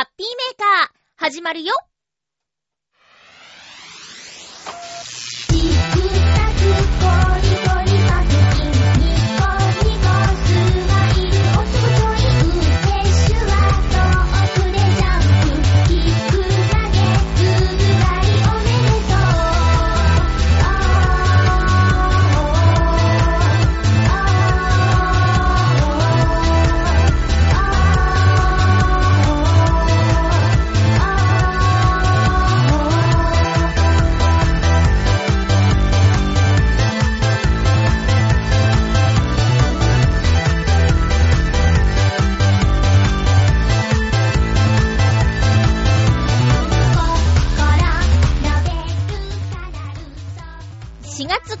ハッピーメーカー、始まるよ。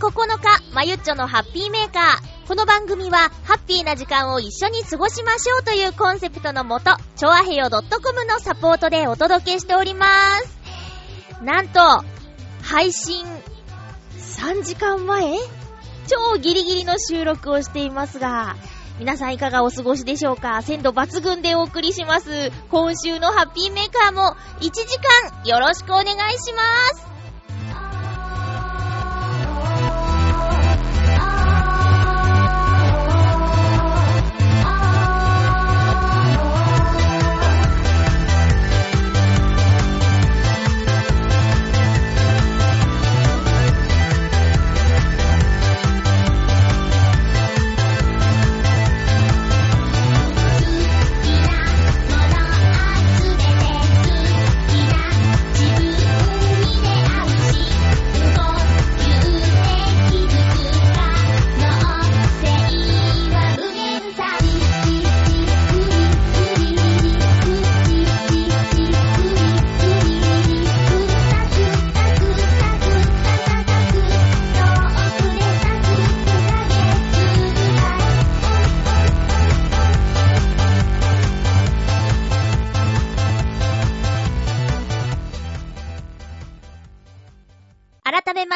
9日、まゆっちょのハッピーメーカー。この番組は、ハッピーな時間を一緒に過ごしましょうというコンセプトのもと、ちょあへよ .com のサポートでお届けしております。なんと、配信3時間前？超ギリギリの収録をしていますが、皆さんいかがお過ごしでしょうか？鮮度抜群でお送りします。今週のハッピーメーカーも1時間よろしくお願いします。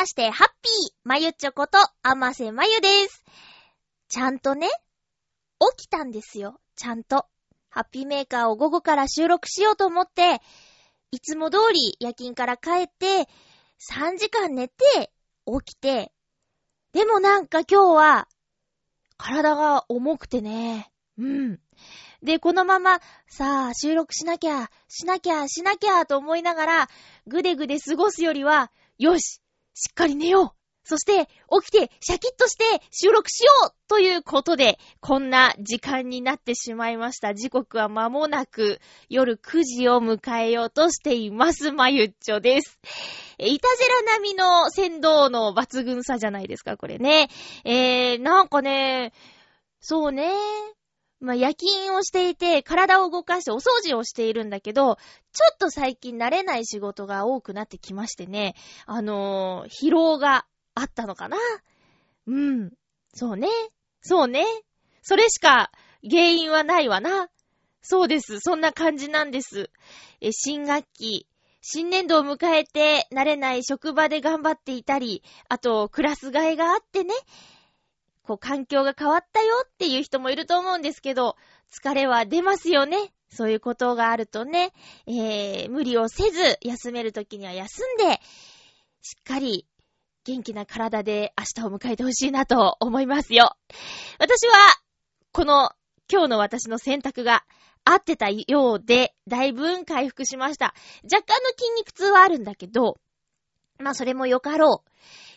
まして、ハッピーまゆちょこと、あませまゆです。ちゃんとね、起きたんですよ。ちゃんと。ハッピーメーカーを午後から収録しようと思って、いつも通り夜勤から帰って、3時間寝て、起きて、でもなんか今日は、体が重くてね。うん。で、このまま、さあ、収録しなきゃ、しなきゃ、しなきゃ、と思いながら、ぐでぐで過ごすよりは、よししっかり寝ようそして、起きて、シャキッとして収録しようということで、こんな時間になってしまいました。時刻は間もなく夜9時を迎えようとしています。まゆっちょです。えいたじら並みの先導の抜群さじゃないですか、これね。えー、なんかね、そうね。まあ、夜勤をしていて、体を動かしてお掃除をしているんだけど、ちょっと最近慣れない仕事が多くなってきましてね、あのー、疲労があったのかなうん。そうね。そうね。それしか原因はないわな。そうです。そんな感じなんです。え、新学期、新年度を迎えて慣れない職場で頑張っていたり、あと、クラス替えがあってね、こう環境が変わったよっていう人もいると思うんですけど、疲れは出ますよね。そういうことがあるとね、えー、無理をせず、休めるときには休んで、しっかり元気な体で明日を迎えてほしいなと思いますよ。私は、この今日の私の選択が合ってたようで、だいぶ回復しました。若干の筋肉痛はあるんだけど、まあそれもよかろう。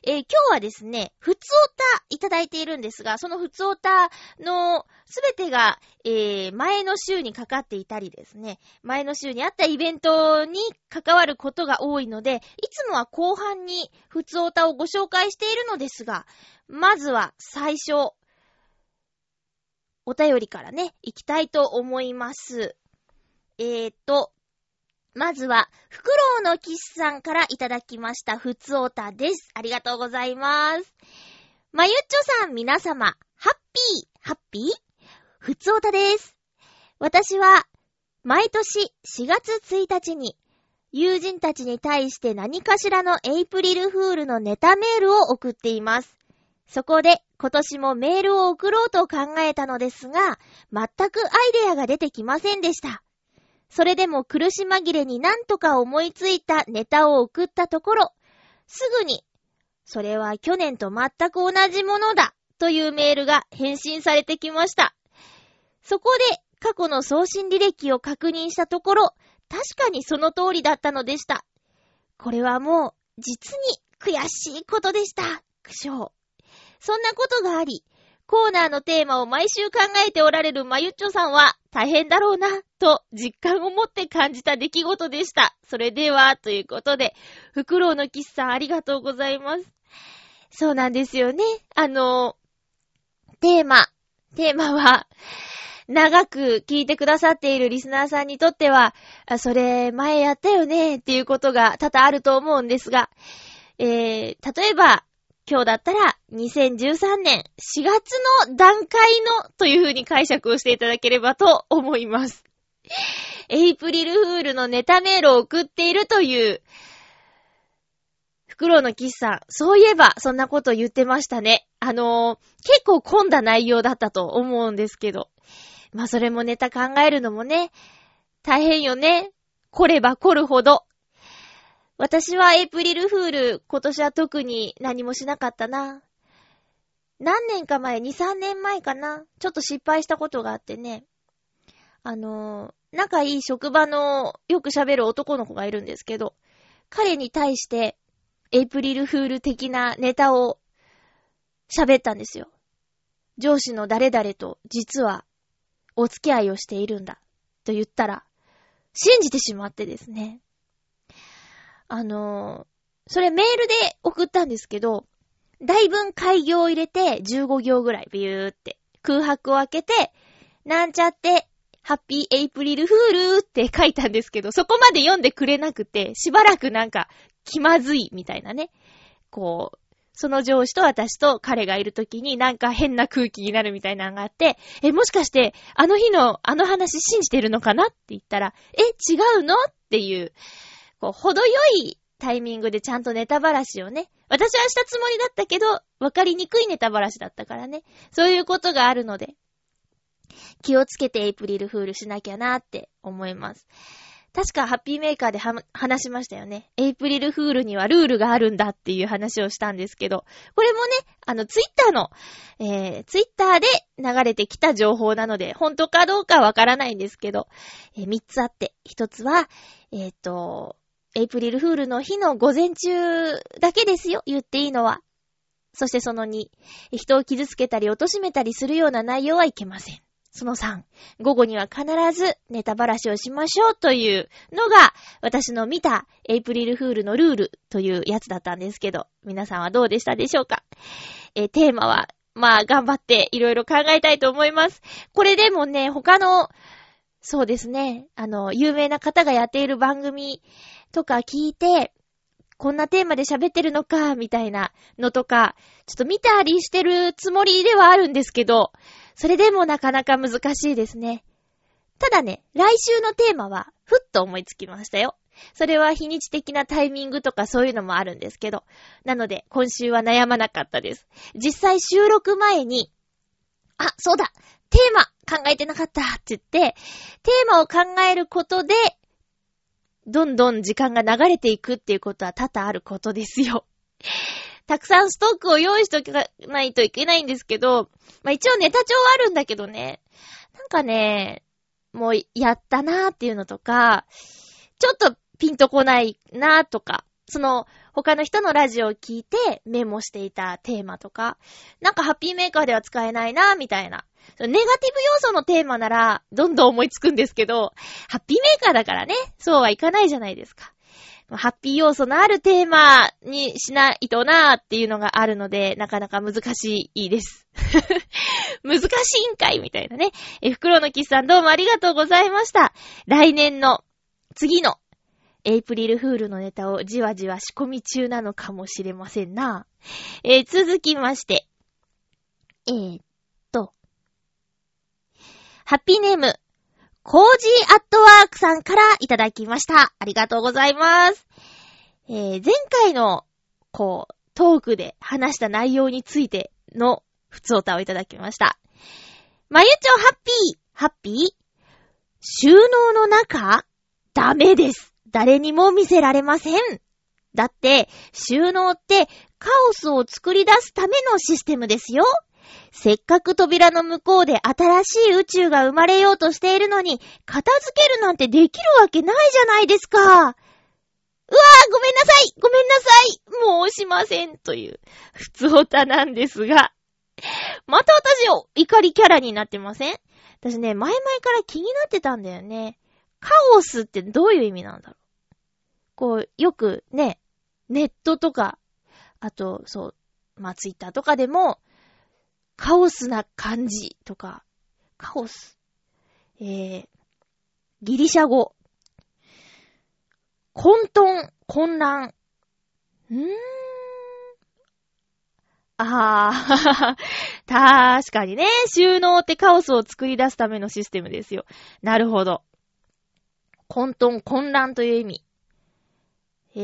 えー、今日はですね、ふつおたいただいているんですが、そのふつおたのすべてが、えー、前の週にかかっていたりですね、前の週にあったイベントに関わることが多いので、いつもは後半にふつおたをご紹介しているのですが、まずは最初、お便りからね、行きたいと思います。えーと、まずは、フクロウのキスさんからいただきました、ふつおたです。ありがとうございます。まゆっちょさん、皆様、ハッピー、ハッピー？ふつおたです。私は、毎年4月1日に、友人たちに対して何かしらのエイプリルフールのネタメールを送っています。そこで、今年もメールを送ろうと考えたのですが、全くアイデアが出てきませんでした。それでも苦し紛れになんとか思いついたネタを送ったところ、すぐに、それは去年と全く同じものだというメールが返信されてきました。そこで過去の送信履歴を確認したところ、確かにその通りだったのでした。これはもう、実に悔しいことでした。苦笑。そんなことがあり、コーナーのテーマを毎週考えておられるまゆっちょさんは大変だろうな、と実感を持って感じた出来事でした。それでは、ということで、フクロウのキスさんありがとうございます。そうなんですよね。あの、テーマ、テーマは、長く聞いてくださっているリスナーさんにとっては、それ前やったよねっていうことが多々あると思うんですが、えー、例えば、今日だったら2013年4月の段階のという風に解釈をしていただければと思います。エイプリルフールのネタメールを送っているという、フクロウのキスさん、そういえばそんなこと言ってましたね。あのー、結構混んだ内容だったと思うんですけど。まあそれもネタ考えるのもね、大変よね。来れば来るほど。私はエイプリルフール、今年は特に何もしなかったな。何年か前、2、3年前かな。ちょっと失敗したことがあってね。あのー、仲いい職場のよく喋る男の子がいるんですけど、彼に対して、エイプリルフール的なネタを喋ったんですよ。上司の誰々と実はお付き合いをしているんだ。と言ったら、信じてしまってですね。あのー、それメールで送ったんですけど、大分開業を入れて15行ぐらいビューって空白を開けて、なんちゃって、ハッピーエイプリルフールって書いたんですけど、そこまで読んでくれなくて、しばらくなんか気まずいみたいなね。こう、その上司と私と彼がいるときになんか変な空気になるみたいなのがあって、え、もしかしてあの日のあの話信じてるのかなって言ったら、え、違うのっていう、こう、程よいタイミングでちゃんとネタばらしをね、私はしたつもりだったけど、わかりにくいネタばらしだったからね。そういうことがあるので、気をつけてエイプリルフールしなきゃなって思います。確かハッピーメーカーで話しましたよね。エイプリルフールにはルールがあるんだっていう話をしたんですけど、これもね、あの、ツイッターの、えー、ツイッターで流れてきた情報なので、本当かどうかわからないんですけど、えー、3つあって、1つは、えっ、ー、と、エイプリルフールの日の午前中だけですよ、言っていいのは。そしてその2、人を傷つけたり貶めたりするような内容はいけません。その3、午後には必ずネタばらしをしましょうというのが、私の見たエイプリルフールのルールというやつだったんですけど、皆さんはどうでしたでしょうか？えテーマは、まあ、頑張っていろいろ考えたいと思います。これでもね、他の、そうですね、あの、有名な方がやっている番組とか聞いて、こんなテーマで喋ってるのか、みたいなのとか、ちょっと見たりしてるつもりではあるんですけど、それでもなかなか難しいですね。ただね、来週のテーマは、ふっと思いつきましたよ。それは日にち的なタイミングとかそういうのもあるんですけど。なので、今週は悩まなかったです。実際収録前に、あ、そうだテーマ考えてなかったって言って、テーマを考えることで、どんどん時間が流れていくっていうことは多々あることですよ。たくさんストックを用意しとかないといけないんですけど、まあ一応ネタ帳はあるんだけどね、なんかね、もうやったなーっていうのとか、ちょっとピンとこないなーとか、その、他の人のラジオを聞いてメモしていたテーマとか、なんかハッピーメーカーでは使えないなーみたいな。ネガティブ要素のテーマなら、どんどん思いつくんですけど、ハッピーメーカーだからね、そうはいかないじゃないですか。ハッピー要素のあるテーマにしないとなーっていうのがあるので、なかなか難しいです。難しいんかいみたいなね。え、袋のキスさんどうもありがとうございました。来年の次のエイプリルフールのネタをじわじわ仕込み中なのかもしれませんな。えー、続きまして。えー、っと。ハッピーネーム、コージーアットワークさんからいただきました。ありがとうございます。えー、前回の、こう、トークで話した内容についての、普通歌をいただきました。まゆちょハッピー、ハッピー。収納の中ダメです。誰にも見せられません。だって、収納ってカオスを作り出すためのシステムですよ。せっかく扉の向こうで新しい宇宙が生まれようとしているのに、片付けるなんてできるわけないじゃないですか。うわぁ、ごめんなさいごめんなさい申しませんという、普通歌なんですが。また私を怒りキャラになってません？私ね、前々から気になってたんだよね。カオスってどういう意味なんだろう？こう、よくね、ネットとか、あと、そう、まあ、ツイッターとかでも、カオスな感じとか、カオス。えー、ギリシャ語。混沌、混乱。んーん。ああ、確かにね、収納ってカオスを作り出すためのシステムですよ。なるほど。混沌、混乱という意味。へ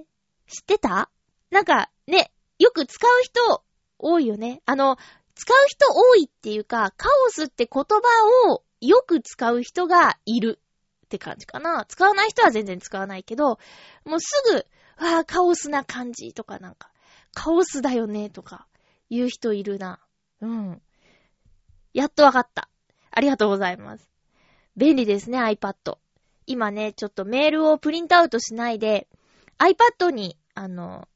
ー。知ってた？なんか、ね、よく使う人多いよね。あの、使う人多いっていうか、カオスって言葉をよく使う人がいるって感じかな。使わない人は全然使わないけど、もうすぐ、わぁ、カオスな感じとかなんか、カオスだよねとか言う人いるな。うん。やっとわかった。ありがとうございます。便利ですね、iPad。今ね、ちょっとメールをプリントアウトしないで、iPad に、あの、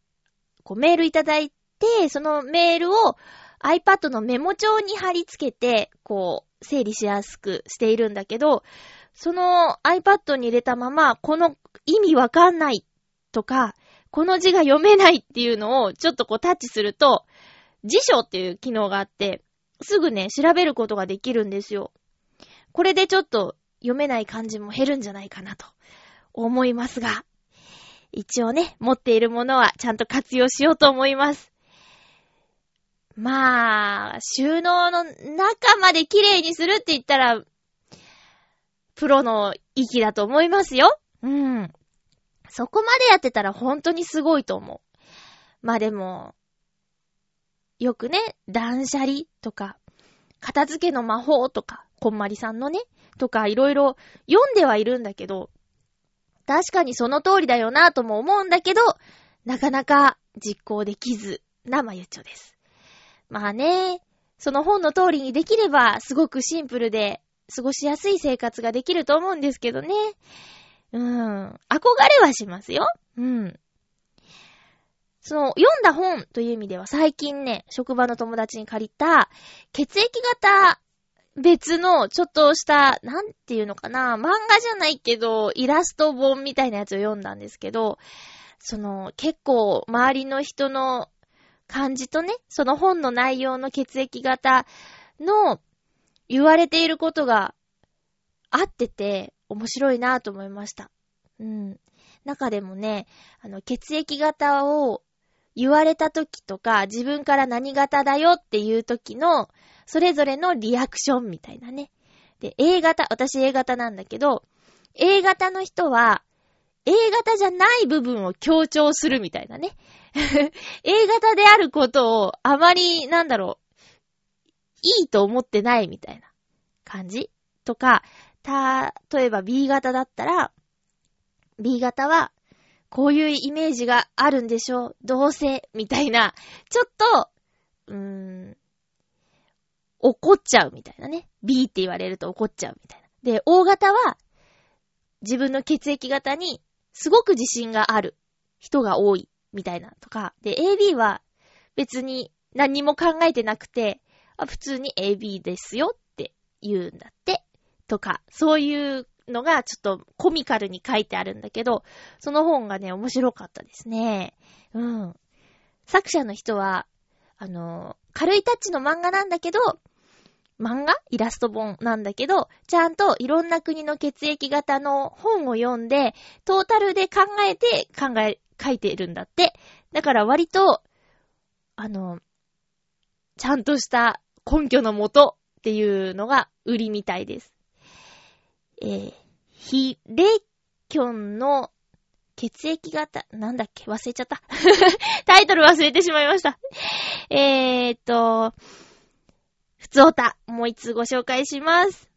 こうメールいただいて、そのメールを iPad のメモ帳に貼り付けて、こう、整理しやすくしているんだけど、その iPad に入れたまま、この意味わかんないとか、この字が読めないっていうのをちょっとこうタッチすると、辞書っていう機能があって、すぐね、調べることができるんですよ。これでちょっと読めない漢字も減るんじゃないかなと思いますが、一応ね、持っているものはちゃんと活用しようと思います。まあ、収納の中まで綺麗にするって言ったら、プロの域だと思いますよ。うん。そこまでやってたら本当にすごいと思う。まあでも、よくね、断捨離とか、片付けの魔法とか、こんまりさんのね、とかいろいろ読んではいるんだけど、確かにその通りだよなとも思うんだけど、なかなか実行できずなまゆっちょです。まあね、その本の通りにできれば、すごくシンプルで、過ごしやすい生活ができると思うんですけどね。うん。憧れはしますよ。うん。その、読んだ本という意味では最近ね、職場の友達に借りた、血液型別のちょっとした、なんていうのかな、漫画じゃないけど、イラスト本みたいなやつを読んだんですけど、その、結構、周りの人の感じとね、その本の内容の血液型の言われていることが合ってて面白いなと思いました。うん。中でもね、あの、血液型を言われた時とか、自分から何型だよっていう時の、それぞれのリアクションみたいなね。で、A 型、私 A 型なんだけど、A 型の人は、A 型じゃない部分を強調するみたいなね。A 型であることをあまり、なんだろう、いいと思ってないみたいな感じとか、た、例えば B 型だったら、B 型は、こういうイメージがあるんでしょうどうせ、みたいな、ちょっと、うーん、怒っちゃうみたいなね。B って言われると怒っちゃうみたいな。で、O 型は、自分の血液型にすごく自信がある人が多いみたいなとか。で、AB は別に何も考えてなくて、普通に AB ですよって言うんだって。とか、そういうのがちょっとコミカルに書いてあるんだけど、その本がね、面白かったですね。うん。作者の人は、あの、軽いタッチの漫画なんだけど、漫画？イラスト本なんだけど、ちゃんといろんな国の血液型の本を読んで、トータルで考えて考え、書いてるんだって。だから割と、あの、ちゃんとした根拠のもとっていうのが売りみたいです。えー、ヒレキョンの血液型、なんだっけ？忘れちゃった。タイトル忘れてしまいました。えーっと、ふつおた、もう一つご紹介します。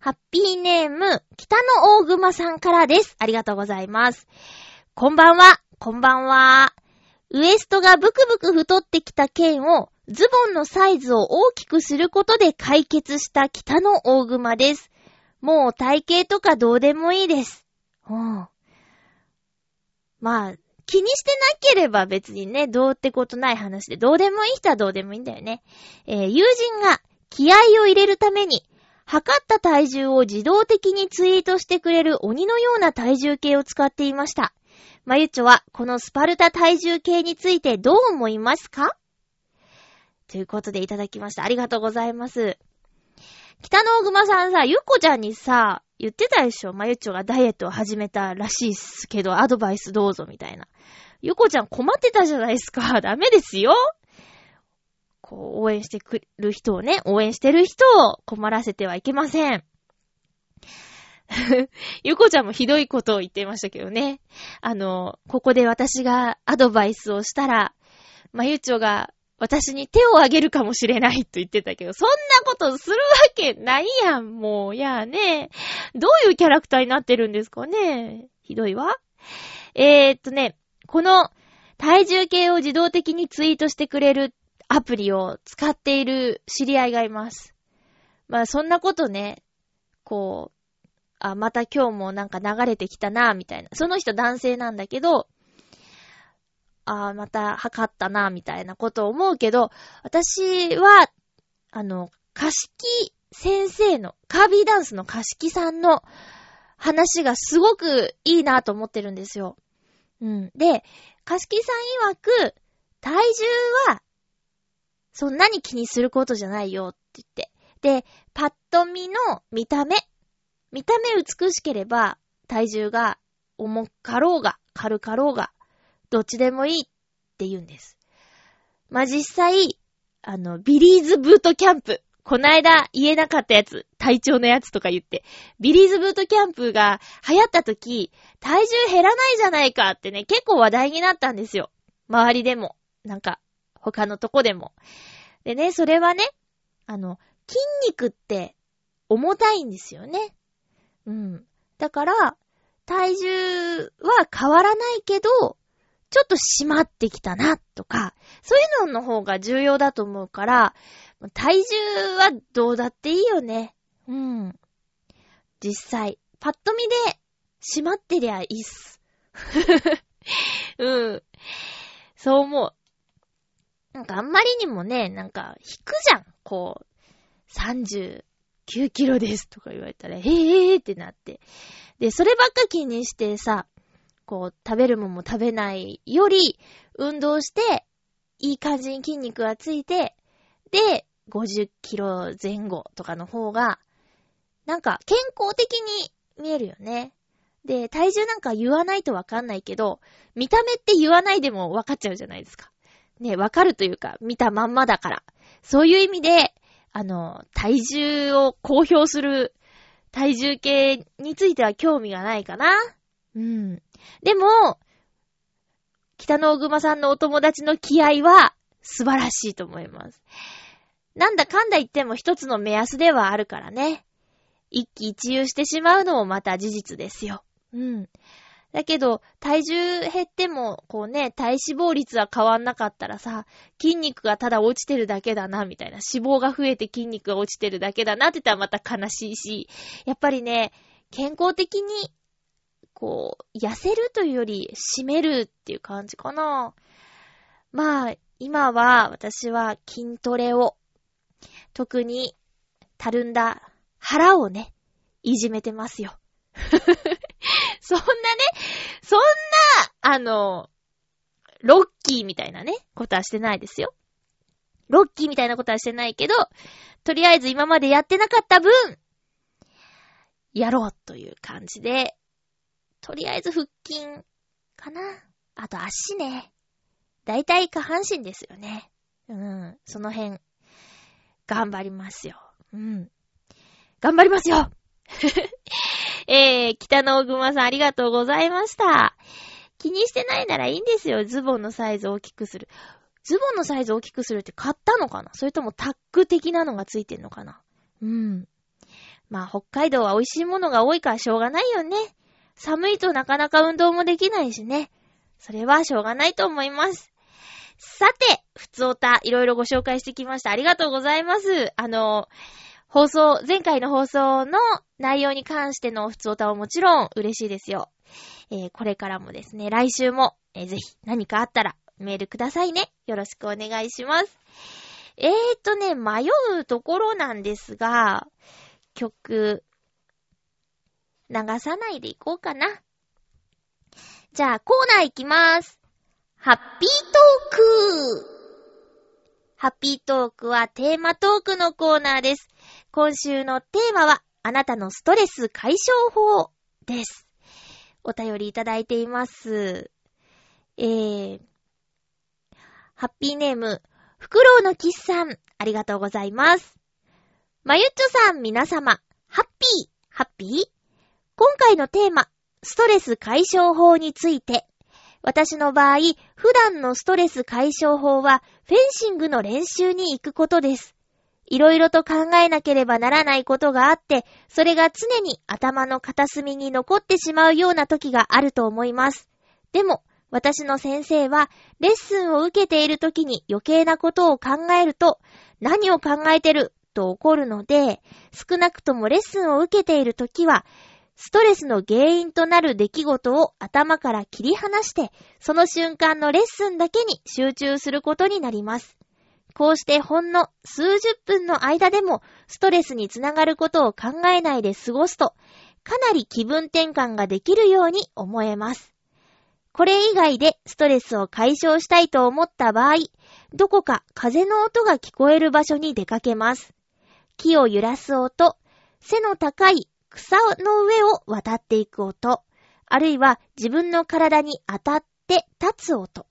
ハッピーネーム、北の大熊さんからです。ありがとうございます。こんばんは、こんばんは。ウエストがブクブク太ってきた件を、ズボンのサイズを大きくすることで解決した北の大熊です。もう体型とかどうでもいいです。うん。まあ、気にしてなければ別にね、どうってことない話で、どうでもいい人はどうでもいいんだよね。えー、友人が気合を入れるために、測った体重を自動的にツイートしてくれる鬼のような体重計を使っていました。まゆちょは、このスパルタ体重計についてどう思いますか？ということでいただきました。ありがとうございます。北の大熊さんさ、ゆっこちゃんにさ、言ってたでしょまゆちょがダイエットを始めたらしいっすけど、アドバイスどうぞみたいな。ゆこちゃん困ってたじゃないですか。ダメですよ。こう、応援してくる人をね、応援してる人を困らせてはいけません。ゆこちゃんもひどいことを言ってましたけどね。あの、ここで私がアドバイスをしたら、まゆちょが私に手をあげるかもしれないと言ってたけど、そんなことするわけないやん、もう。いやね。どういうキャラクターになってるんですかね。ひどいわ。えー、っとね、この体重計を自動的にツイートしてくれるアプリを使っている知り合いがいます。まあそんなことね、こう、あ、また今日もなんか流れてきたな、みたいな。その人男性なんだけど、ああ、また測ったな、みたいなことを思うけど、私は、あの、カシキ先生の、カービーダンスのカシキさんの話がすごくいいなと思ってるんですよ。うん。で、カシキさん曰く、体重はそんなに気にすることじゃないよって言って。で、パッと見の見た目。見た目美しければ、体重が重かろうが、軽かろうが、どっちでもいいって言うんです。まあ、実際、あの、ビリーズブートキャンプ。こないだ言えなかったやつ、体調のやつとか言って、ビリーズブートキャンプが流行った時、体重減らないじゃないかってね、結構話題になったんですよ。周りでも。なんか、他のとこでも。でね、それはね、あの、筋肉って重たいんですよね。うん。だから、体重は変わらないけど、ちょっと締まってきたな、とか、そういうのの方が重要だと思うから、体重はどうだっていいよね。うん。実際、パッと見で締まってりゃいいっす。うん。そう思う。なんかあんまりにもね、なんか引くじゃん。こう、39キロですとか言われたら、へえーってなって。で、そればっか気にしてさ、こう、食べるもんも食べないより、運動して、いい感じに筋肉がついて、で、50キロ前後とかの方が、なんか健康的に見えるよね。で、体重なんか言わないとわかんないけど、見た目って言わないでもわかっちゃうじゃないですか。ね、わかるというか、見たまんまだから。そういう意味で、あの、体重を公表する体重計については興味がないかな。うん。でも、北の大熊さんのお友達の気合は素晴らしいと思います。なんだかんだ言っても一つの目安ではあるからね。一喜一憂してしまうのもまた事実ですよ。うん。だけど、体重減っても、こうね、体脂肪率は変わんなかったらさ、筋肉がただ落ちてるだけだな、みたいな。脂肪が増えて筋肉が落ちてるだけだなって言ったらまた悲しいし、やっぱりね、健康的に、こう、痩せるというより、締めるっていう感じかな。まあ、今は、私は筋トレを、特に、たるんだ腹をね、いじめてますよ。そんなね、そんな、あの、ロッキーみたいなね、ことはしてないですよ。ロッキーみたいなことはしてないけど、とりあえず今までやってなかった分、やろうという感じで、とりあえず腹筋かな。あと足ね。だいたい下半身ですよね。うん。その辺、頑張りますよ。うん。頑張りますよ えー、北の大熊さんありがとうございました。気にしてないならいいんですよ。ズボンのサイズを大きくする。ズボンのサイズを大きくするって買ったのかな？それともタック的なのがついてんのかな？うん。まあ北海道は美味しいものが多いからしょうがないよね。寒いとなかなか運動もできないしね。それはしょうがないと思います。さて、ふつおた、いろいろご紹介してきました。ありがとうございます。あの、放送、前回の放送の内容に関してのふつおたはもちろん嬉しいですよ。えー、これからもですね、来週も、えー、ぜひ何かあったらメールくださいね。よろしくお願いします。えーとね、迷うところなんですが、曲、流さないでいこうかな。じゃあ、コーナーいきます。ハッピートークハッピートークはテーマトークのコーナーです。今週のテーマは、あなたのストレス解消法です。お便りいただいています。えー、ハッピーネーム、フクロウのキスさん、ありがとうございます。まゆっちょさん、皆様、ハッピー、ハッピー？今回のテーマ、ストレス解消法について、私の場合、普段のストレス解消法は、フェンシングの練習に行くことです。いろいろと考えなければならないことがあって、それが常に頭の片隅に残ってしまうような時があると思います。でも、私の先生は、レッスンを受けている時に余計なことを考えると、何を考えてると怒るので、少なくともレッスンを受けている時は、ストレスの原因となる出来事を頭から切り離して、その瞬間のレッスンだけに集中することになります。こうしてほんの数十分の間でもストレスにつながることを考えないで過ごすと、かなり気分転換ができるように思えます。これ以外でストレスを解消したいと思った場合、どこか風の音が聞こえる場所に出かけます。木を揺らす音、背の高い草の上を渡っていく音、あるいは自分の体に当たって立つ音。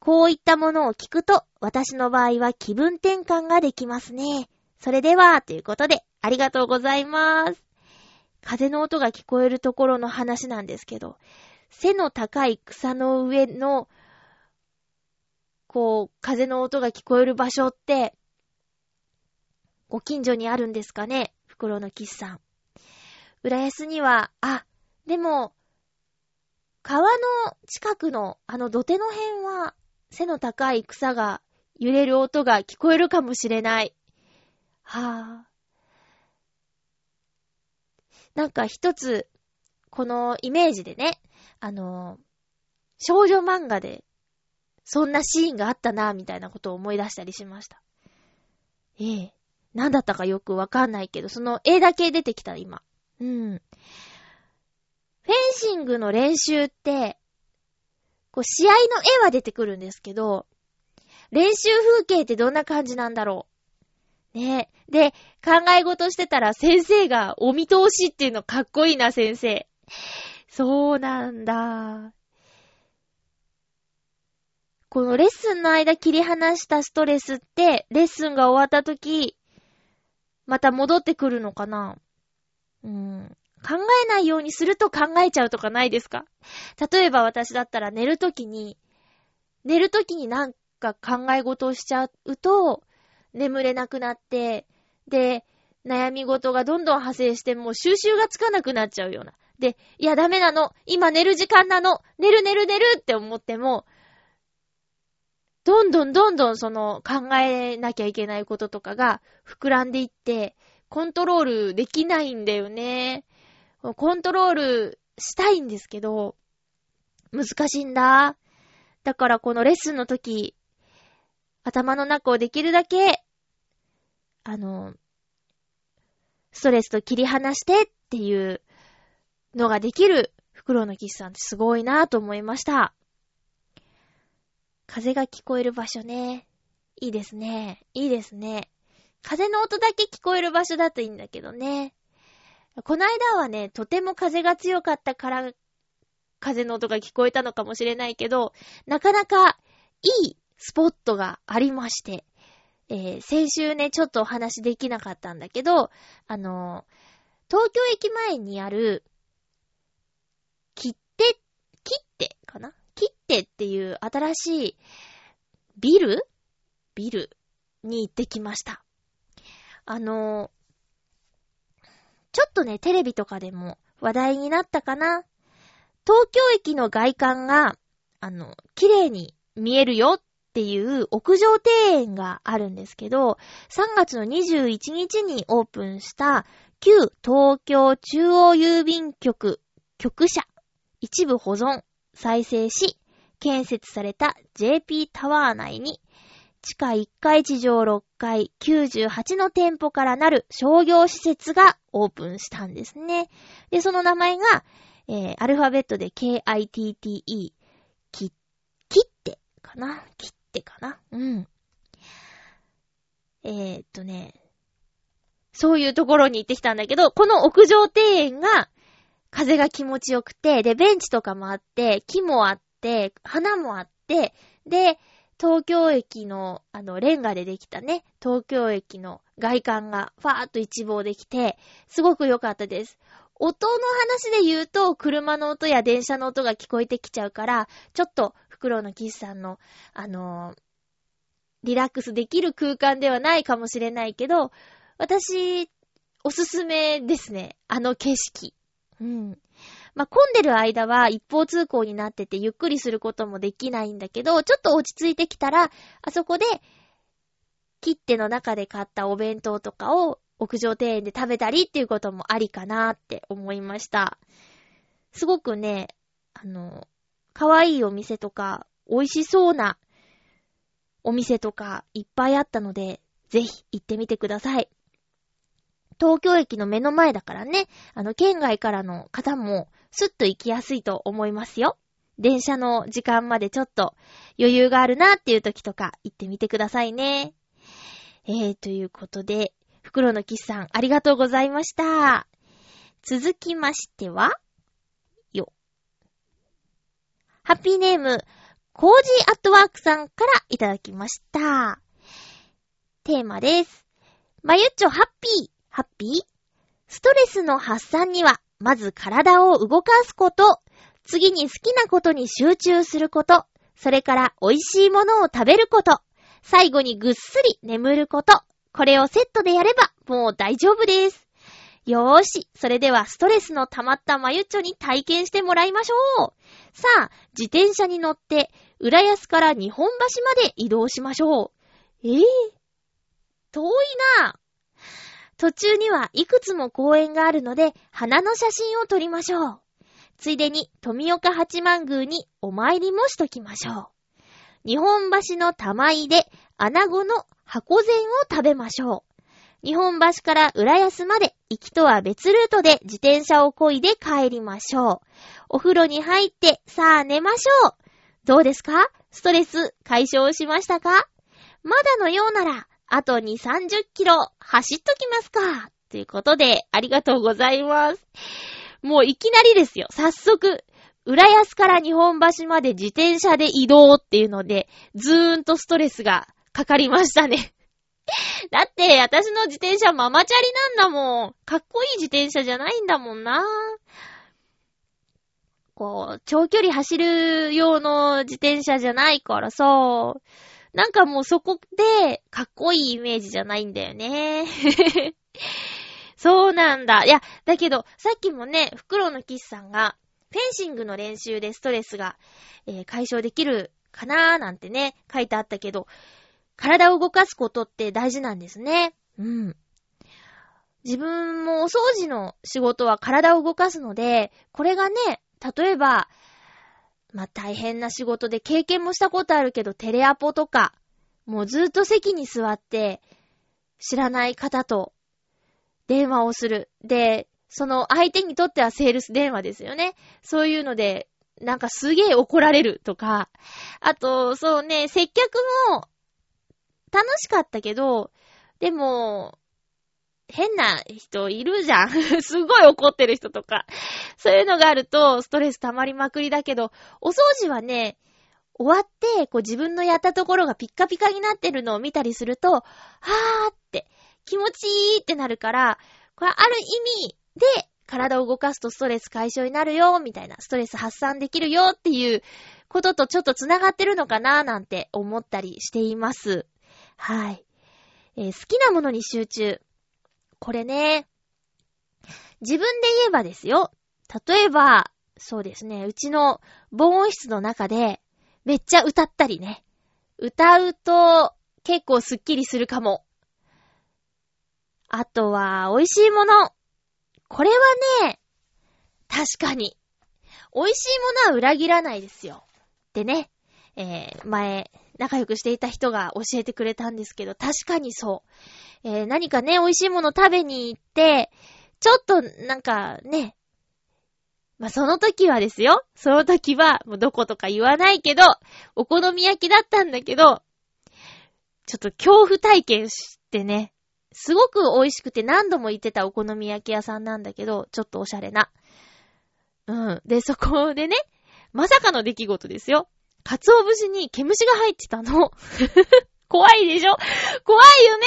こういったものを聞くと、私の場合は気分転換ができますね。それでは、ということで、ありがとうございます。風の音が聞こえるところの話なんですけど、背の高い草の上の、こう、風の音が聞こえる場所って、ご近所にあるんですかね？袋のキスさん。浦安には、あ、でも、川の近くのあの土手の辺は背の高い草が揺れる音が聞こえるかもしれない。はぁ。なんか一つ、このイメージでね、あの、少女漫画で、そんなシーンがあったなぁ、みたいなことを思い出したりしました。ええ。なんだったかよくわかんないけど、その絵だけ出てきた、今。うん。フェンシングの練習って、こう、試合の絵は出てくるんですけど、練習風景ってどんな感じなんだろう。ねで、考え事してたら先生がお見通しっていうのかっこいいな、先生。そうなんだ。このレッスンの間切り離したストレスって、レッスンが終わった時、また戻ってくるのかなうん。考えないようにすると考えちゃうとかないですか？例えば私だったら寝るときに、寝るときになんか考え事をしちゃうと、眠れなくなって、で、悩み事がどんどん派生してもう収集がつかなくなっちゃうような。で、いやダメなの今寝る時間なの寝る寝る寝るって思っても、どんどんどんどんその考えなきゃいけないこととかが膨らんでいって、コントロールできないんだよね。コントロールしたいんですけど、難しいんだ。だからこのレッスンの時、頭の中をできるだけ、あの、ストレスと切り離してっていうのができる袋のキスさんってすごいなぁと思いました。風が聞こえる場所ね。いいですね。いいですね。風の音だけ聞こえる場所だといいんだけどね。この間はね、とても風が強かったから、風の音が聞こえたのかもしれないけど、なかなかいいスポットがありまして、えー、先週ね、ちょっとお話できなかったんだけど、あのー、東京駅前にある、切手、切手かな？切手っていう新しいビル？ビルに行ってきました。あの、ちょっとね、テレビとかでも話題になったかな。東京駅の外観が、あの、綺麗に見えるよっていう屋上庭園があるんですけど、3月の21日にオープンした旧東京中央郵便局局舎一部保存、再生し、建設された JP タワー内に地下1階地上6階98の店舗からなる商業施設がオープンしたんですね。で、その名前が、えー、アルファベットで KITTE、き、切ってかな？切ってかな？うん。えー、っとね、そういうところに行ってきたんだけど、この屋上庭園が風が気持ちよくて、で、ベンチとかもあって、木もあって、花もあって、で、東京駅の、あの、レンガでできたね、東京駅の外観がファーっと一望できて、すごく良かったです。音の話で言うと、車の音や電車の音が聞こえてきちゃうから、ちょっと、フクロウのキスさんの、あのー、リラックスできる空間ではないかもしれないけど、私、おすすめですね。あの景色。うん。まあ、混んでる間は一方通行になっててゆっくりすることもできないんだけど、ちょっと落ち着いてきたら、あそこで、切手の中で買ったお弁当とかを屋上庭園で食べたりっていうこともありかなって思いました。すごくね、あの、可愛いお店とか、美味しそうなお店とかいっぱいあったので、ぜひ行ってみてください。東京駅の目の前だからね、あの、県外からの方もスッと行きやすいと思いますよ。電車の時間までちょっと余裕があるなっていう時とか行ってみてくださいね。えー、ということで、袋のキスさんありがとうございました。続きましては、よ。ハッピーネーム、コージーアットワークさんからいただきました。テーマです。まゆっちょハッピー、ハッピー？ストレスの発散にはまず体を動かすこと、次に好きなことに集中すること、それから美味しいものを食べること、最後にぐっすり眠ること、これをセットでやればもう大丈夫です。よーし、それではストレスの溜まったまゆっちょに体験してもらいましょう。さあ、自転車に乗って、浦安から日本橋まで移動しましょう。えぇ、ー、遠いなぁ。途中にはいくつも公園があるので、花の写真を撮りましょう。ついでに富岡八幡宮にお参りもしときましょう。日本橋の玉井で穴子の箱膳を食べましょう。日本橋から浦安まで行きとは別ルートで自転車を漕いで帰りましょう。お風呂に入ってさあ寝ましょう。どうですか？ストレス解消しましたか？まだのようならあと2、30キロ走っときますか。ということで、ありがとうございます。もういきなりですよ。早速、浦安から日本橋まで自転車で移動っていうので、ずーんとストレスがかかりましたね。だって、私の自転車ママチャリなんだもん。かっこいい自転車じゃないんだもんな。こう、長距離走る用の自転車じゃないからさ、なんかもうそこで、かっこいいイメージじゃないんだよね。そうなんだ。いや、だけど、さっきもね、袋のキスさんが、フェンシングの練習でストレスが、えー、解消できるかなーなんてね、書いてあったけど、体を動かすことって大事なんですね。うん。自分もお掃除の仕事は体を動かすので、これがね、例えば、まあ、大変な仕事で経験もしたことあるけど、テレアポとか、もうずっと席に座って、知らない方と電話をする。で、その相手にとってはセールス電話ですよね。そういうので、なんかすげえ怒られるとか、あと、そうね、接客も楽しかったけど、でも、変な人いるじゃん。すごい怒ってる人とか。そういうのがあると、ストレス溜まりまくりだけど、お掃除はね、終わって、こう自分のやったところがピッカピカになってるのを見たりすると、はーって気持ちいいってなるから、これある意味で体を動かすとストレス解消になるよ、みたいな、ストレス発散できるよっていうこととちょっと繋がってるのかななんて思ったりしています。はい。えー、好きなものに集中。これね、自分で言えばですよ。例えば、そうですね、うちの防音室の中で、めっちゃ歌ったりね。歌うと、結構スッキリするかも。あとは、美味しいもの。これはね、確かに。美味しいものは裏切らないですよ。でね、えー、前、仲良くしていた人が教えてくれたんですけど、確かにそう。えー、何かね、美味しいもの食べに行って、ちょっと、なんかね、まあ、その時はですよ。その時は、もうどことか言わないけど、お好み焼きだったんだけど、ちょっと恐怖体験してね、すごく美味しくて何度も行ってたお好み焼き屋さんなんだけど、ちょっとおしゃれな。うん。で、そこでね、まさかの出来事ですよ。鰹節に毛虫が入ってたの。怖いでしょ？怖いよね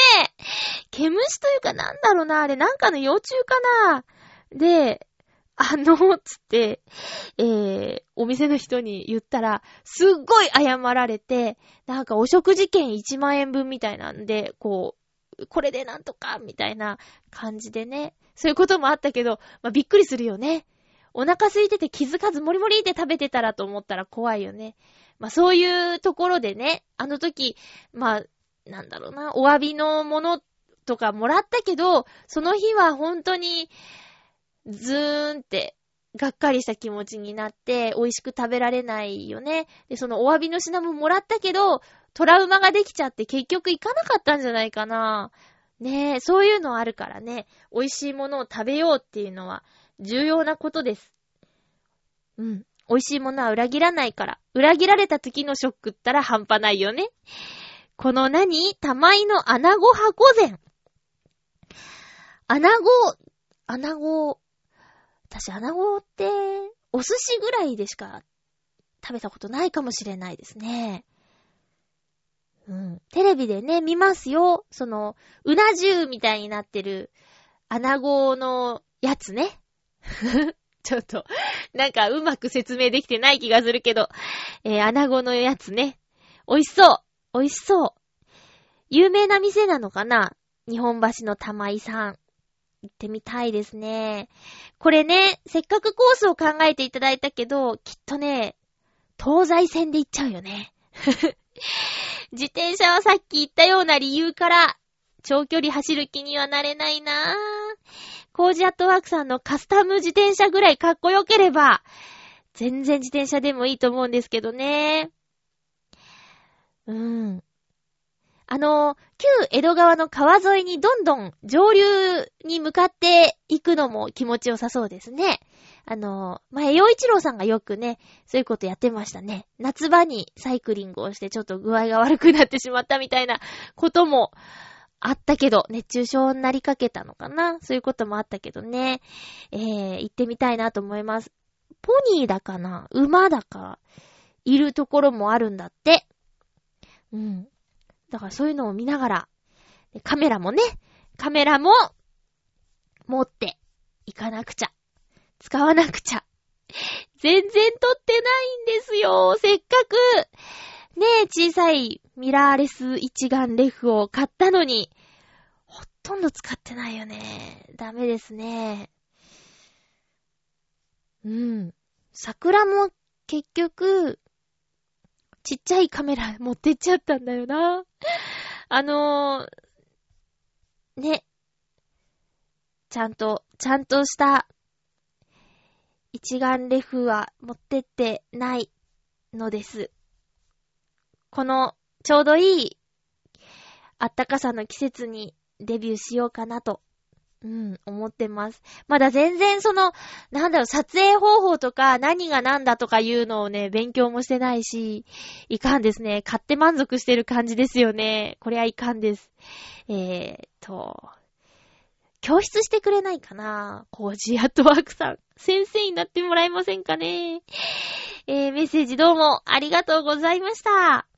毛虫というかなんだろうなあれなんかの幼虫かなで、あの、つって、えー、お店の人に言ったら、すっごい謝られて、なんかお食事券1万円分みたいなんで、こう、これでなんとか、みたいな感じでね。そういうこともあったけど、まあ、びっくりするよね。お腹空いてて気づかずもりもりって食べてたらと思ったら怖いよね。まあ、そういうところでね、あの時、まあ、なんだろうな、お詫びのものとかもらったけど、その日は本当に、ずーんって、がっかりした気持ちになって、美味しく食べられないよね。で、そのお詫びの品ももらったけど、トラウマができちゃって結局行かなかったんじゃないかな。ねえ、そういうのあるからね、美味しいものを食べようっていうのは重要なことです。うん。美味しいものは裏切らないから。裏切られた時のショックったら半端ないよね。この何？玉井の穴子箱膳。穴子、穴子、私、穴子って、お寿司ぐらいでしか食べたことないかもしれないですね。うん。テレビでね、見ますよ。その、うな重みたいになってる、穴子のやつね。ちょっと、なんかうまく説明できてない気がするけど、えー、穴子のやつね。美味しそう美味しそう有名な店なのかな？日本橋の玉井さん。行ってみたいですね。これね、せっかくコースを考えていただいたけど、きっとね、東西線で行っちゃうよね。自転車はさっき言ったような理由から、長距離走る気にはなれないなぁ。コージアットワークさんのカスタム自転車ぐらいかっこよければ、全然自転車でもいいと思うんですけどね。うん。あの、旧江戸川の川沿いにどんどん上流に向かっていくのも気持ちよさそうですね。あの、前、洋一郎さんがよくね、そういうことやってましたね。夏場にサイクリングをしてちょっと具合が悪くなってしまったみたいなこともあったけど、熱中症になりかけたのかな？そういうこともあったけどね。えー、行ってみたいなと思います。ポニーだかな？馬だか、いるところもあるんだって。うん。だからそういうのを見ながら、カメラもね、カメラも持っていかなくちゃ。使わなくちゃ。全然撮ってないんですよ。せっかく、ねえ、小さいミラーレス一眼レフを買ったのに、ほとんど使ってないよね。ダメですね。うん。桜も結局、ちっちゃいカメラ持ってっちゃったんだよな。あのー、ね。ちゃんと、ちゃんとした一眼レフは持ってってないのです。この、ちょうどいい、あったかさの季節にデビューしようかなとうん、思ってます。まだ全然その、なんだろう、撮影方法とか何が何だとかいうのをね、勉強もしてないし、いかんですね。買って満足してる感じですよね。これはいかんです。えーと、教室してくれないかなコージアットワークさん。先生になってもらえませんかねえー、メッセージどうもありがとうございました。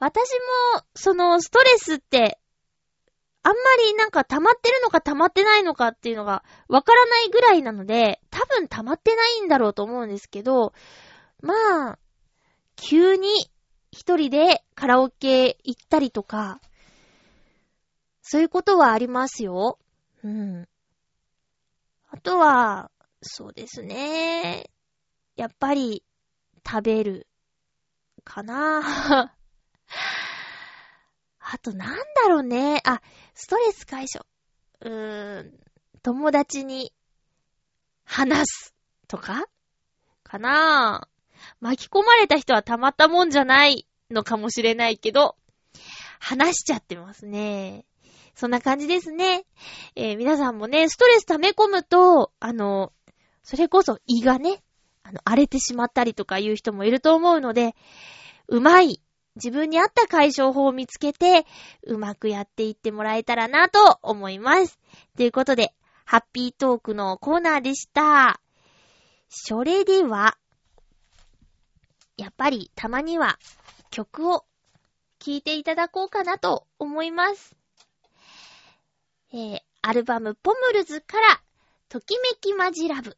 私も、その、ストレスってあんまりなんか溜まってるのか溜まってないのかっていうのがわからないぐらいなので、多分溜まってないんだろうと思うんですけど、まあ、急に一人でカラオケ行ったりとか、そういうことはありますよ。うん。あとは、そうですね。やっぱり、食べる。かなあとなんだろうね。あ、ストレス解消。うーん。友達に話す。とか？かなぁ巻き込まれた人はたまったもんじゃないのかもしれないけど、話しちゃってますね。そんな感じですね。えー、皆さんもね、ストレス溜め込むと、あの、それこそ胃がね、あの、荒れてしまったりとかいう人もいると思うので、うまい、自分に合った解消法を見つけて、うまくやっていってもらえたらなと思います。ということで、ハッピートークのコーナーでした。それでは、やっぱりたまには曲を聴いていただこうかなと思います。えー、アルバムポムルズから、ときめきマジラブ。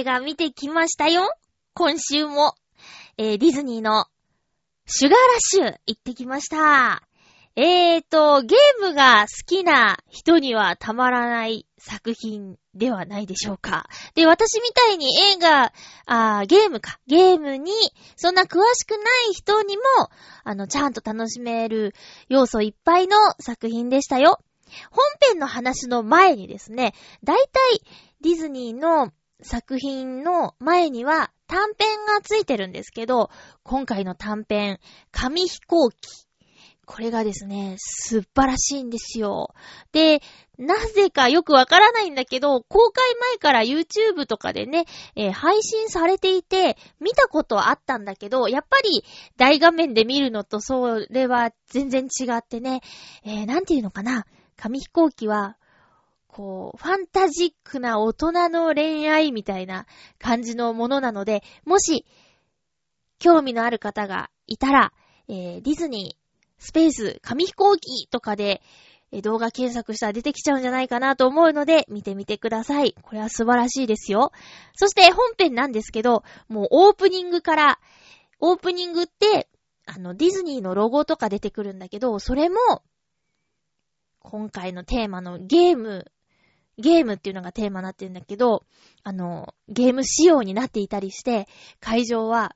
映画見てきましたよ。今週も、えー、ディズニーのシュガーラッシュ行ってきました。えーと、ゲームが好きな人にはたまらない作品ではないでしょうか。で、私みたいに映画、あゲームか、ゲームにそんな詳しくない人にも、あの、ちゃんと楽しめる要素いっぱいの作品でしたよ。本編の話の前にですね、だいたいディズニーの作品の前には短編がついてるんですけど、今回の短編、紙飛行機これがですね、素晴らしいんですよ。で、なぜかよくわからないんだけど、公開前から YouTube とかでね、えー、配信されていて、見たことあったんだけど、やっぱり大画面で見るのとそれは全然違ってね、えー、なんていうのかな、紙飛行機は、こう、ファンタジックな大人の恋愛みたいな感じのものなので、もし、興味のある方がいたら、えー、ディズニー、スペース、紙飛行機とかで、動画検索したら出てきちゃうんじゃないかなと思うので、見てみてください。これは素晴らしいですよ。そして本編なんですけど、もうオープニングから、オープニングって、あの、ディズニーのロゴとか出てくるんだけど、それも、今回のテーマのゲーム、ゲームっていうのがテーマになってるんだけど、あの、ゲーム仕様になっていたりして、会場は、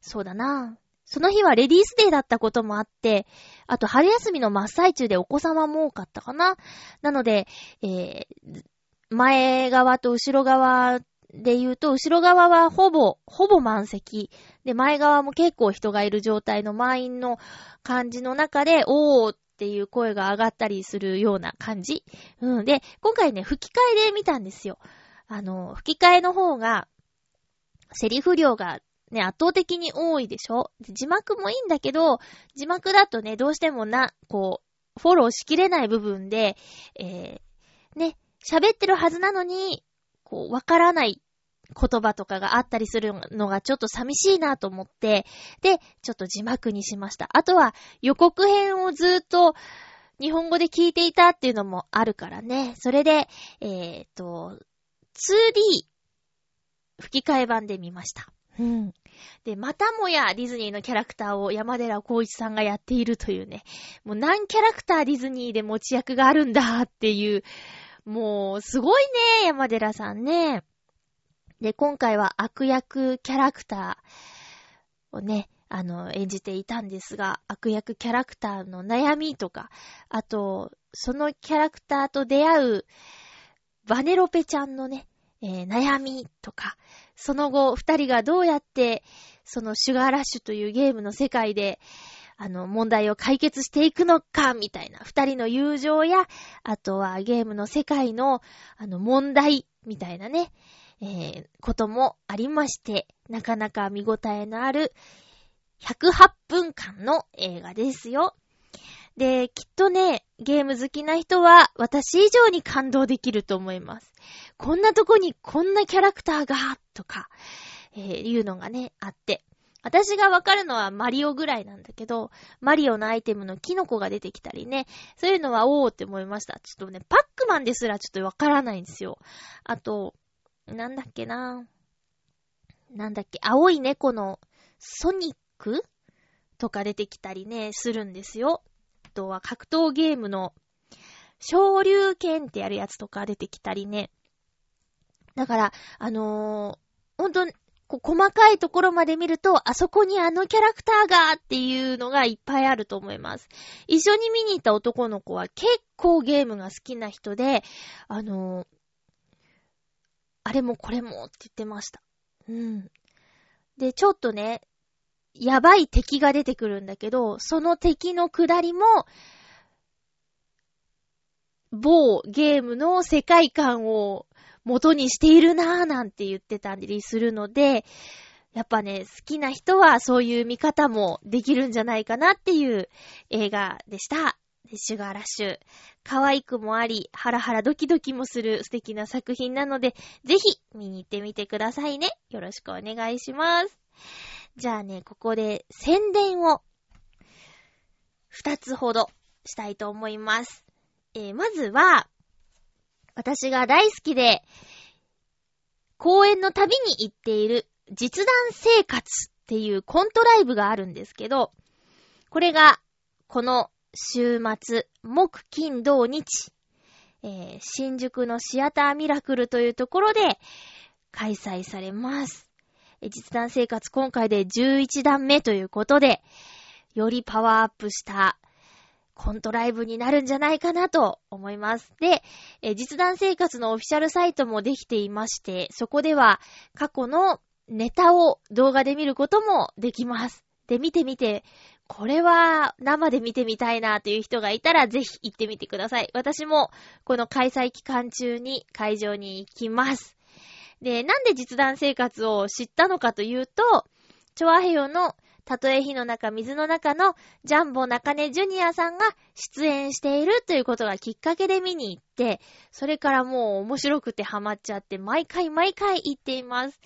そうだなその日はレディースデーだったこともあって、あと春休みの真っ最中でお子様も多かったかな。なので、えー、前側と後ろ側で言うと、後ろ側はほぼ、ほぼ満席。で、前側も結構人がいる状態の満員の感じの中で、おーっっていう声が上がったりするような感じ。うん。で、今回ね、吹き替えで見たんですよ。あの、吹き替えの方が、セリフ量がね、圧倒的に多いでしょ？字幕もいいんだけど、字幕だとね、どうしてもな、こう、フォローしきれない部分で、えー、ね、喋ってるはずなのに、こう、わからない言葉とかがあったりするのがちょっと寂しいなと思って、で、ちょっと字幕にしました。あとは予告編をずっと日本語で聞いていたっていうのもあるからね。それで、えー、っと、2D 吹き替え版で見ました。うん。で、またもやディズニーのキャラクターを山寺孝一さんがやっているというね、もう何キャラクターディズニーで持ち役があるんだっていう、もう、すごいね、山寺さんね。で、今回は悪役キャラクターをね、あの、演じていたんですが、悪役キャラクターの悩みとか、あと、そのキャラクターと出会う、バネロペちゃんのね、えー、悩みとか、その後、二人がどうやって、そのシュガーラッシュというゲームの世界で、あの、問題を解決していくのか、みたいな。二人の友情や、あとはゲームの世界の、あの、問題、みたいなね、えー、こともありまして、なかなか見応えのある、108分間の映画ですよ。で、きっとね、ゲーム好きな人は私以上に感動できると思います。こんなとこにこんなキャラクターが、とか、えー、いうのがね、あって。私がわかるのはマリオぐらいなんだけど、マリオのアイテムのキノコが出てきたりね、そういうのはおーって思いました。ちょっとね、パックマンですらちょっとわからないんですよ。あと、なんだっけななんだっけ、青い猫のソニックとか出てきたりね、するんですよ。あとは格闘ゲームの昇竜拳ってやるやつとか出てきたりね。だから、あのー、ほんと、こ細かいところまで見ると、あそこにあのキャラクターがっていうのがいっぱいあると思います。一緒に見に行った男の子は結構ゲームが好きな人で、あのー、あれもこれもって言ってました。うん。で、ちょっとね、やばい敵が出てくるんだけど、その敵の下りも、某ゲームの世界観を元にしているなぁなんて言ってたりするので、やっぱね、好きな人はそういう見方もできるんじゃないかなっていう映画でした。シュガーラッシュ。可愛くもあり、ハラハラドキドキもする素敵な作品なので、ぜひ見に行ってみてくださいね。よろしくお願いします。じゃあね、ここで宣伝を二つほどしたいと思います。えー、まずは、私が大好きで、公演の旅に行っている実弾生活っていうコントライブがあるんですけど、これが、この週末、木、金、土、日、えー、新宿のシアターミラクルというところで開催されます。実弾生活今回で11段目ということで、よりパワーアップしたコントライブになるんじゃないかなと思います。で、実弾生活のオフィシャルサイトもできていまして、そこでは過去のネタを動画で見ることもできます。で、見てみて、これは生で見てみたいなという人がいたらぜひ行ってみてください。私もこの開催期間中に会場に行きます。で、なんで実弾生活を知ったのかというと、チョアヘヨのたとえ火の中、水の中のジャンボ中根ジュニアさんが出演しているということがきっかけで見に行って、それからもう面白くてハマっちゃって、毎回毎回行っています。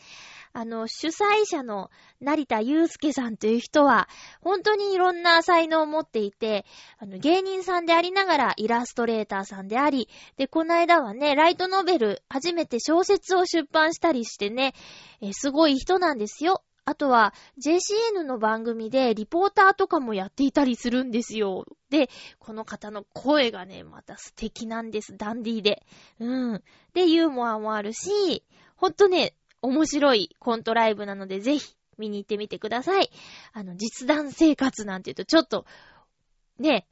あの、主催者の成田祐介さんという人は、本当にいろんな才能を持っていて、あの、芸人さんでありながらイラストレーターさんであり、で、この間はね、ライトノベル、初めて小説を出版したりしてね、えすごい人なんですよ。あとは、JCN の番組でリポーターとかもやっていたりするんですよ。で、この方の声がね、また素敵なんです。ダンディーで。うん。で、ユーモアもあるし、ほんとね、面白いコントライブなので、ぜひ見に行ってみてください。あの、実弾生活なんて言うと、ちょっと、ね、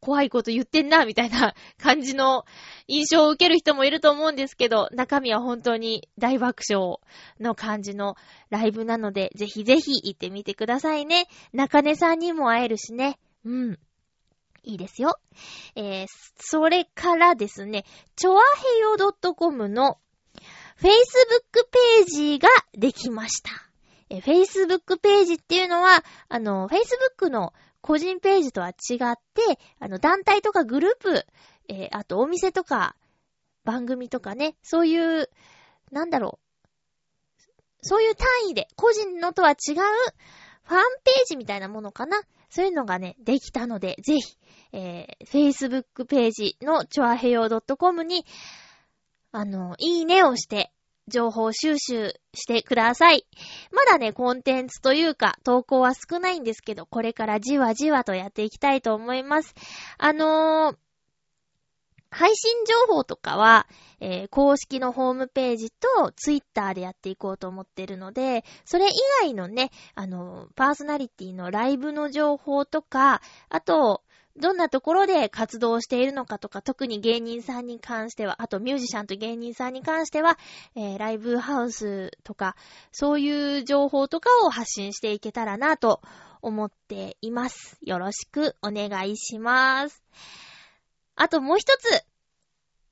怖いこと言ってんな、みたいな 感じの印象を受ける人もいると思うんですけど、中身は本当に大爆笑の感じのライブなので、ぜひぜひ行ってみてくださいね。中根さんにも会えるしね。うん。いいですよ。えー、それからですね、ちょあへよ .com の Facebook ページができました。え、Facebook ページっていうのは、あの、Facebook の個人ページとは違って、あの、団体とかグループ、えー、あとお店とか、番組とかね、そういう、なんだろう。そういう単位で、個人のとは違う、ファンページみたいなものかな。そういうのがね、できたので、ぜひ、えー、Facebook ページのチョアヘヨ .com にあの、いいねをして、情報収集してください。まだね、コンテンツというか、投稿は少ないんですけど、これからじわじわとやっていきたいと思います。あのー、配信情報とかは、えー、公式のホームページとツイッターでやっていこうと思ってるので、それ以外のね、あの、パーソナリティのライブの情報とか、あと、どんなところで活動しているのかとか、特に芸人さんに関しては、あとミュージシャンと芸人さんに関しては、えー、ライブハウスとか、そういう情報とかを発信していけたらなと思っています。よろしくお願いします。あともう一つ、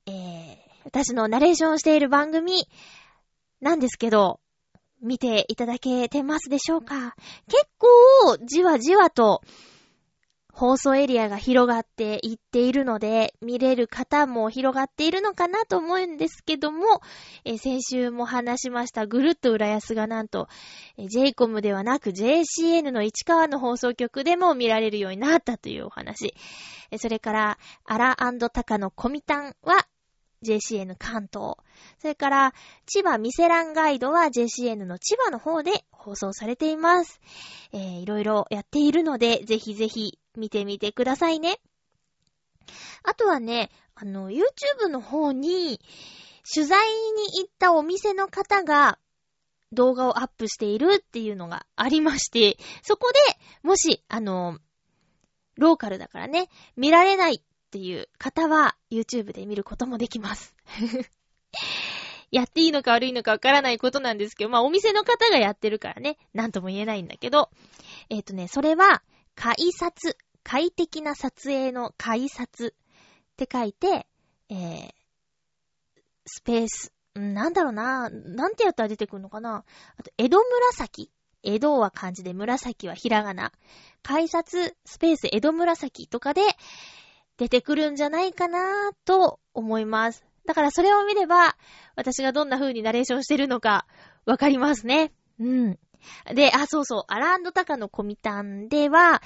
えー、私のナレーションしている番組なんですけど、見ていただけてますでしょうか？結構、じわじわと、放送エリアが広がっていっているので、見れる方も広がっているのかなと思うんですけども、え先週も話しましたぐるっと浦安がなんと、え JCOM ではなく JCN の市川の放送局でも見られるようになったというお話。えそれから、アラタカのコミタンは JCN 関東。それから、千葉ミセランガイドは JCN の千葉の方で放送されています。えー、いろいろやっているので、ぜひぜひ見てみてくださいね。あとはね、あの、YouTube の方に、取材に行ったお店の方が動画をアップしているっていうのがありまして、そこで、もし、あの、ローカルだからね、見られないっていう方は YouTube で見ることもできます。やっていいのか悪いのかわからないことなんですけど、まあお店の方がやってるからね、なんとも言えないんだけど、えっ、ー、とね、それは、改札快適な撮影の改札って書いて、えー、スペース、なんだろうな、なんてやったら出てくるのかな。あと、江戸紫。江戸は漢字で紫はひらがな。改札スペース江戸紫とかで出てくるんじゃないかなと思います。だからそれを見れば、私がどんな風にナレーションしてるのかわかりますね。うん。で、あ、そうそう、アランドタカのコミタンでは、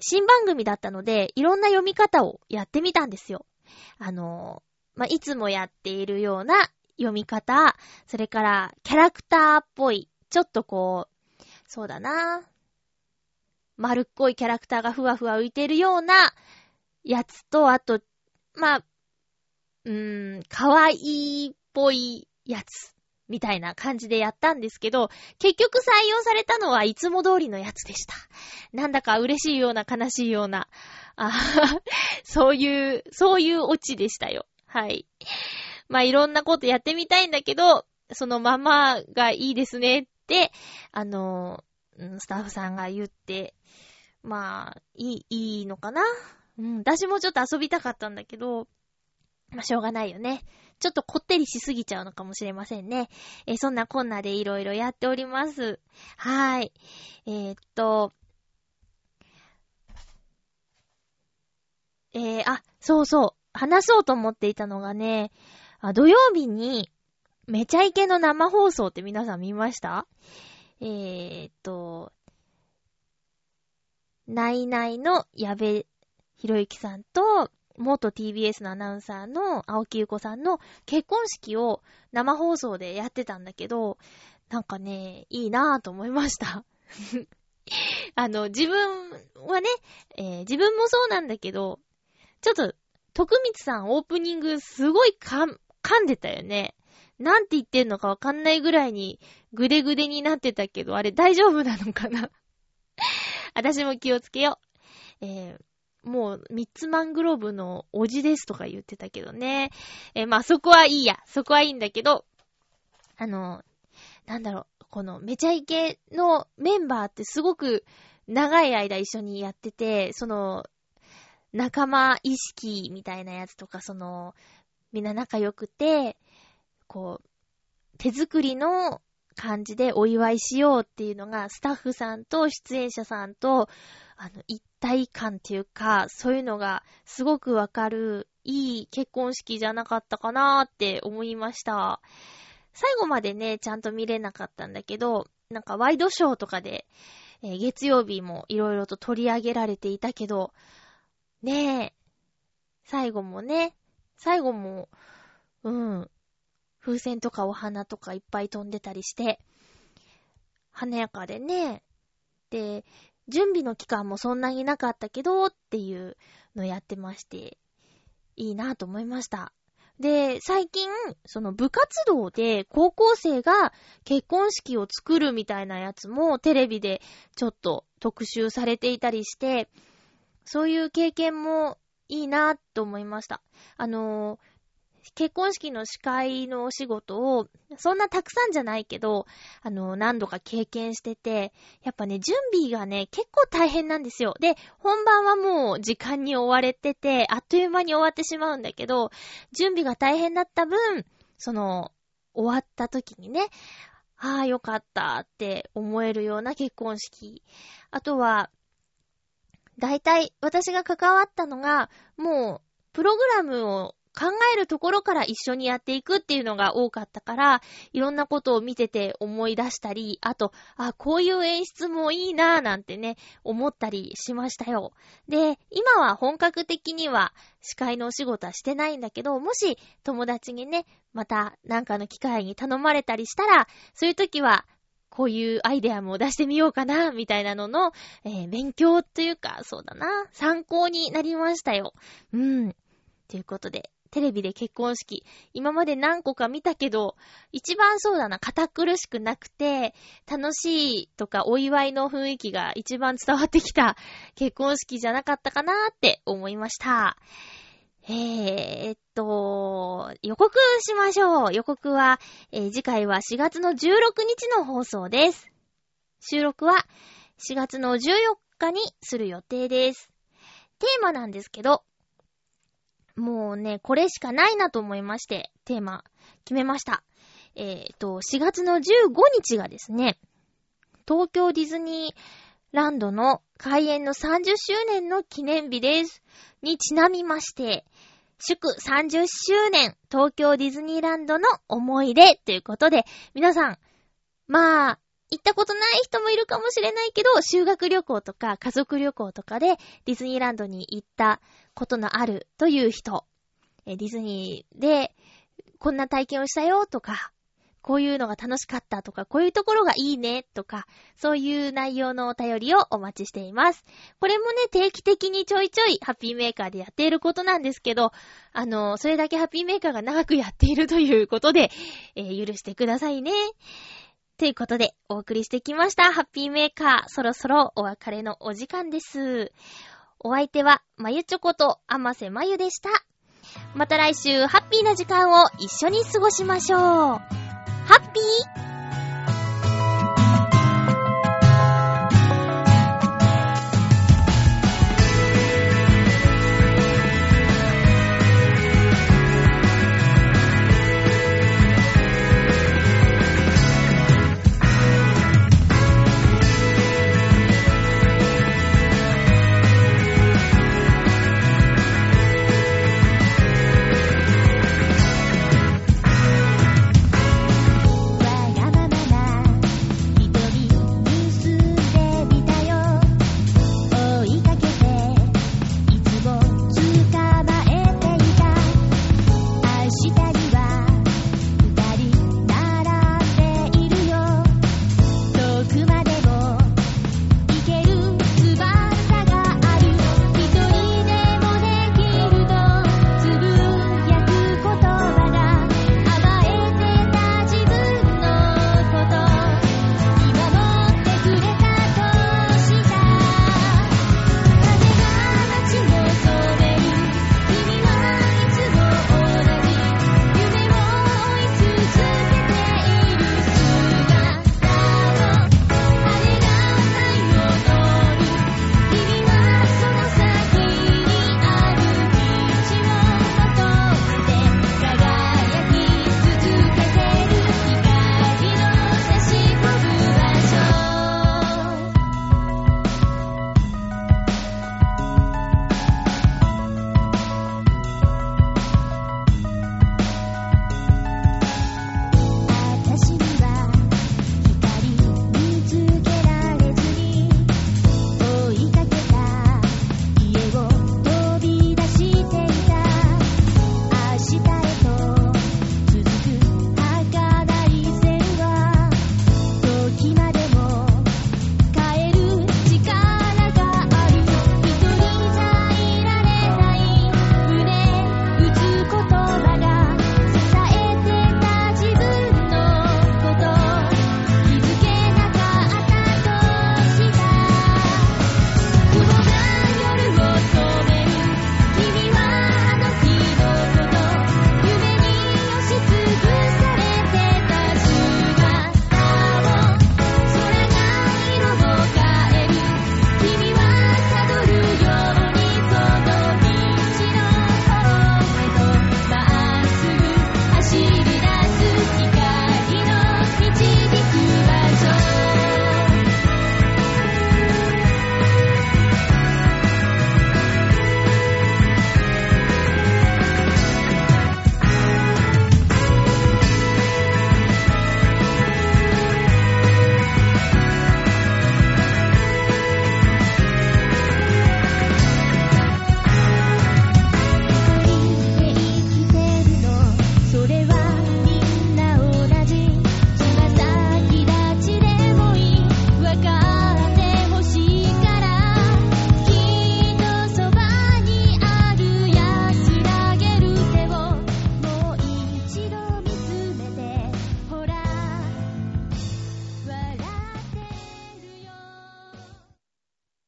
新番組だったので、いろんな読み方をやってみたんですよ。あの、まあ、いつもやっているような読み方、それからキャラクターっぽい、ちょっとこう、そうだな。丸っこいキャラクターがふわふわ浮いてるようなやつと、あと、まあ、うーん、かわいいっぽいやつ、みたいな感じでやったんですけど、結局採用されたのはいつも通りのやつでした。なんだか嬉しいような悲しいような、あ そういう、そういうオチでしたよ。はい。まあ、いろんなことやってみたいんだけど、そのままがいいですねって、あの、スタッフさんが言って、まあ、いい、いいのかな？うん、私もちょっと遊びたかったんだけど、まあ、しょうがないよね。ちょっとこってりしすぎちゃうのかもしれませんね。えー、そんなこんなでいろいろやっております。はい。えー、っと、えー、あ、そうそう。話そうと思っていたのがね、あ土曜日に、めちゃイケの生放送って皆さん見ました？えー、っと、ナイナイの矢部ひろゆきさんと、元 TBS のアナウンサーの青木ゆこさんの結婚式を生放送でやってたんだけど、なんかね、いいなぁと思いました。あの、自分はね、えー、自分もそうなんだけど、ちょっと、徳光さんオープニングすごいか、噛んでたよね。なんて言ってんのかわかんないぐらいにぐでぐでになってたけど、あれ大丈夫なのかな 私も気をつけよう。えー、もう、ミッツマングローブのおじですとか言ってたけどね。えー、まあそこはいいや。そこはいいんだけど、あの、なんだろう、このめちゃイケのメンバーってすごく長い間一緒にやってて、その、仲間意識みたいなやつとか、その、みんな仲良くて、こう、手作りの感じでお祝いしようっていうのが、スタッフさんと出演者さんと、あの、一体感っていうか、そういうのがすごくわかる、いい結婚式じゃなかったかなーって思いました。最後までね、ちゃんと見れなかったんだけど、なんかワイドショーとかで、えー、月曜日もいろいろと取り上げられていたけど、ねえ、最後もね、最後も、うん、風船とかお花とかいっぱい飛んでたりして、華やかでね、で、準備の期間もそんなになかったけど、っていうのやってまして、いいなと思いました。で、最近、その部活動で高校生が結婚式を作るみたいなやつもテレビでちょっと特集されていたりして、そういう経験もいいなと思いました。あのー、結婚式の司会のお仕事を、そんなたくさんじゃないけど、あの、何度か経験してて、やっぱね、準備がね、結構大変なんですよ。で、本番はもう時間に追われてて、あっという間に終わってしまうんだけど、準備が大変だった分、その、終わった時にね、ああ、よかったって思えるような結婚式。あとは、大体私が関わったのが、もう、プログラムを考えるところから一緒にやっていくっていうのが多かったから、いろんなことを見てて思い出したり、あと、あ、こういう演出もいいなぁなんてね、思ったりしましたよ。で、今は本格的には司会のお仕事はしてないんだけど、もし友達にね、またなんかの機会に頼まれたりしたら、そういう時はこういうアイデアも出してみようかな、みたいなのの、えー、勉強というか、そうだな、参考になりましたよ。うん。ということで、テレビで結婚式、今まで何個か見たけど、一番そうだな、堅苦しくなくて、楽しいとかお祝いの雰囲気が一番伝わってきた結婚式じゃなかったかなって思いました。えー、っと、予告しましょう。予告は、えー、次回は4月の16日の放送です。収録は4月の14日にする予定です。テーマなんですけど、もうね、これしかないなと思いまして、テーマ決めました。えっ、ー、と、4月の15日がですね、東京ディズニーランドの開園の30周年の記念日です。にちなみまして、祝30周年東京ディズニーランドの思い出ということで、皆さん、まあ、行ったことない人もいるかもしれないけど、修学旅行とか家族旅行とかでディズニーランドに行ったことのあるという人、ディズニーでこんな体験をしたよとか、こういうのが楽しかったとか、こういうところがいいねとか、そういう内容のお便りをお待ちしています。これもね、定期的にちょいちょいハッピーメーカーでやっていることなんですけど、あの、それだけハッピーメーカーが長くやっているということで、えー、許してくださいね。ということで、お送りしてきました。ハッピーメーカー。そろそろお別れのお時間です。お相手は、まゆちょこと、あませまゆでした。また来週、ハッピーな時間を一緒に過ごしましょう。ハッピー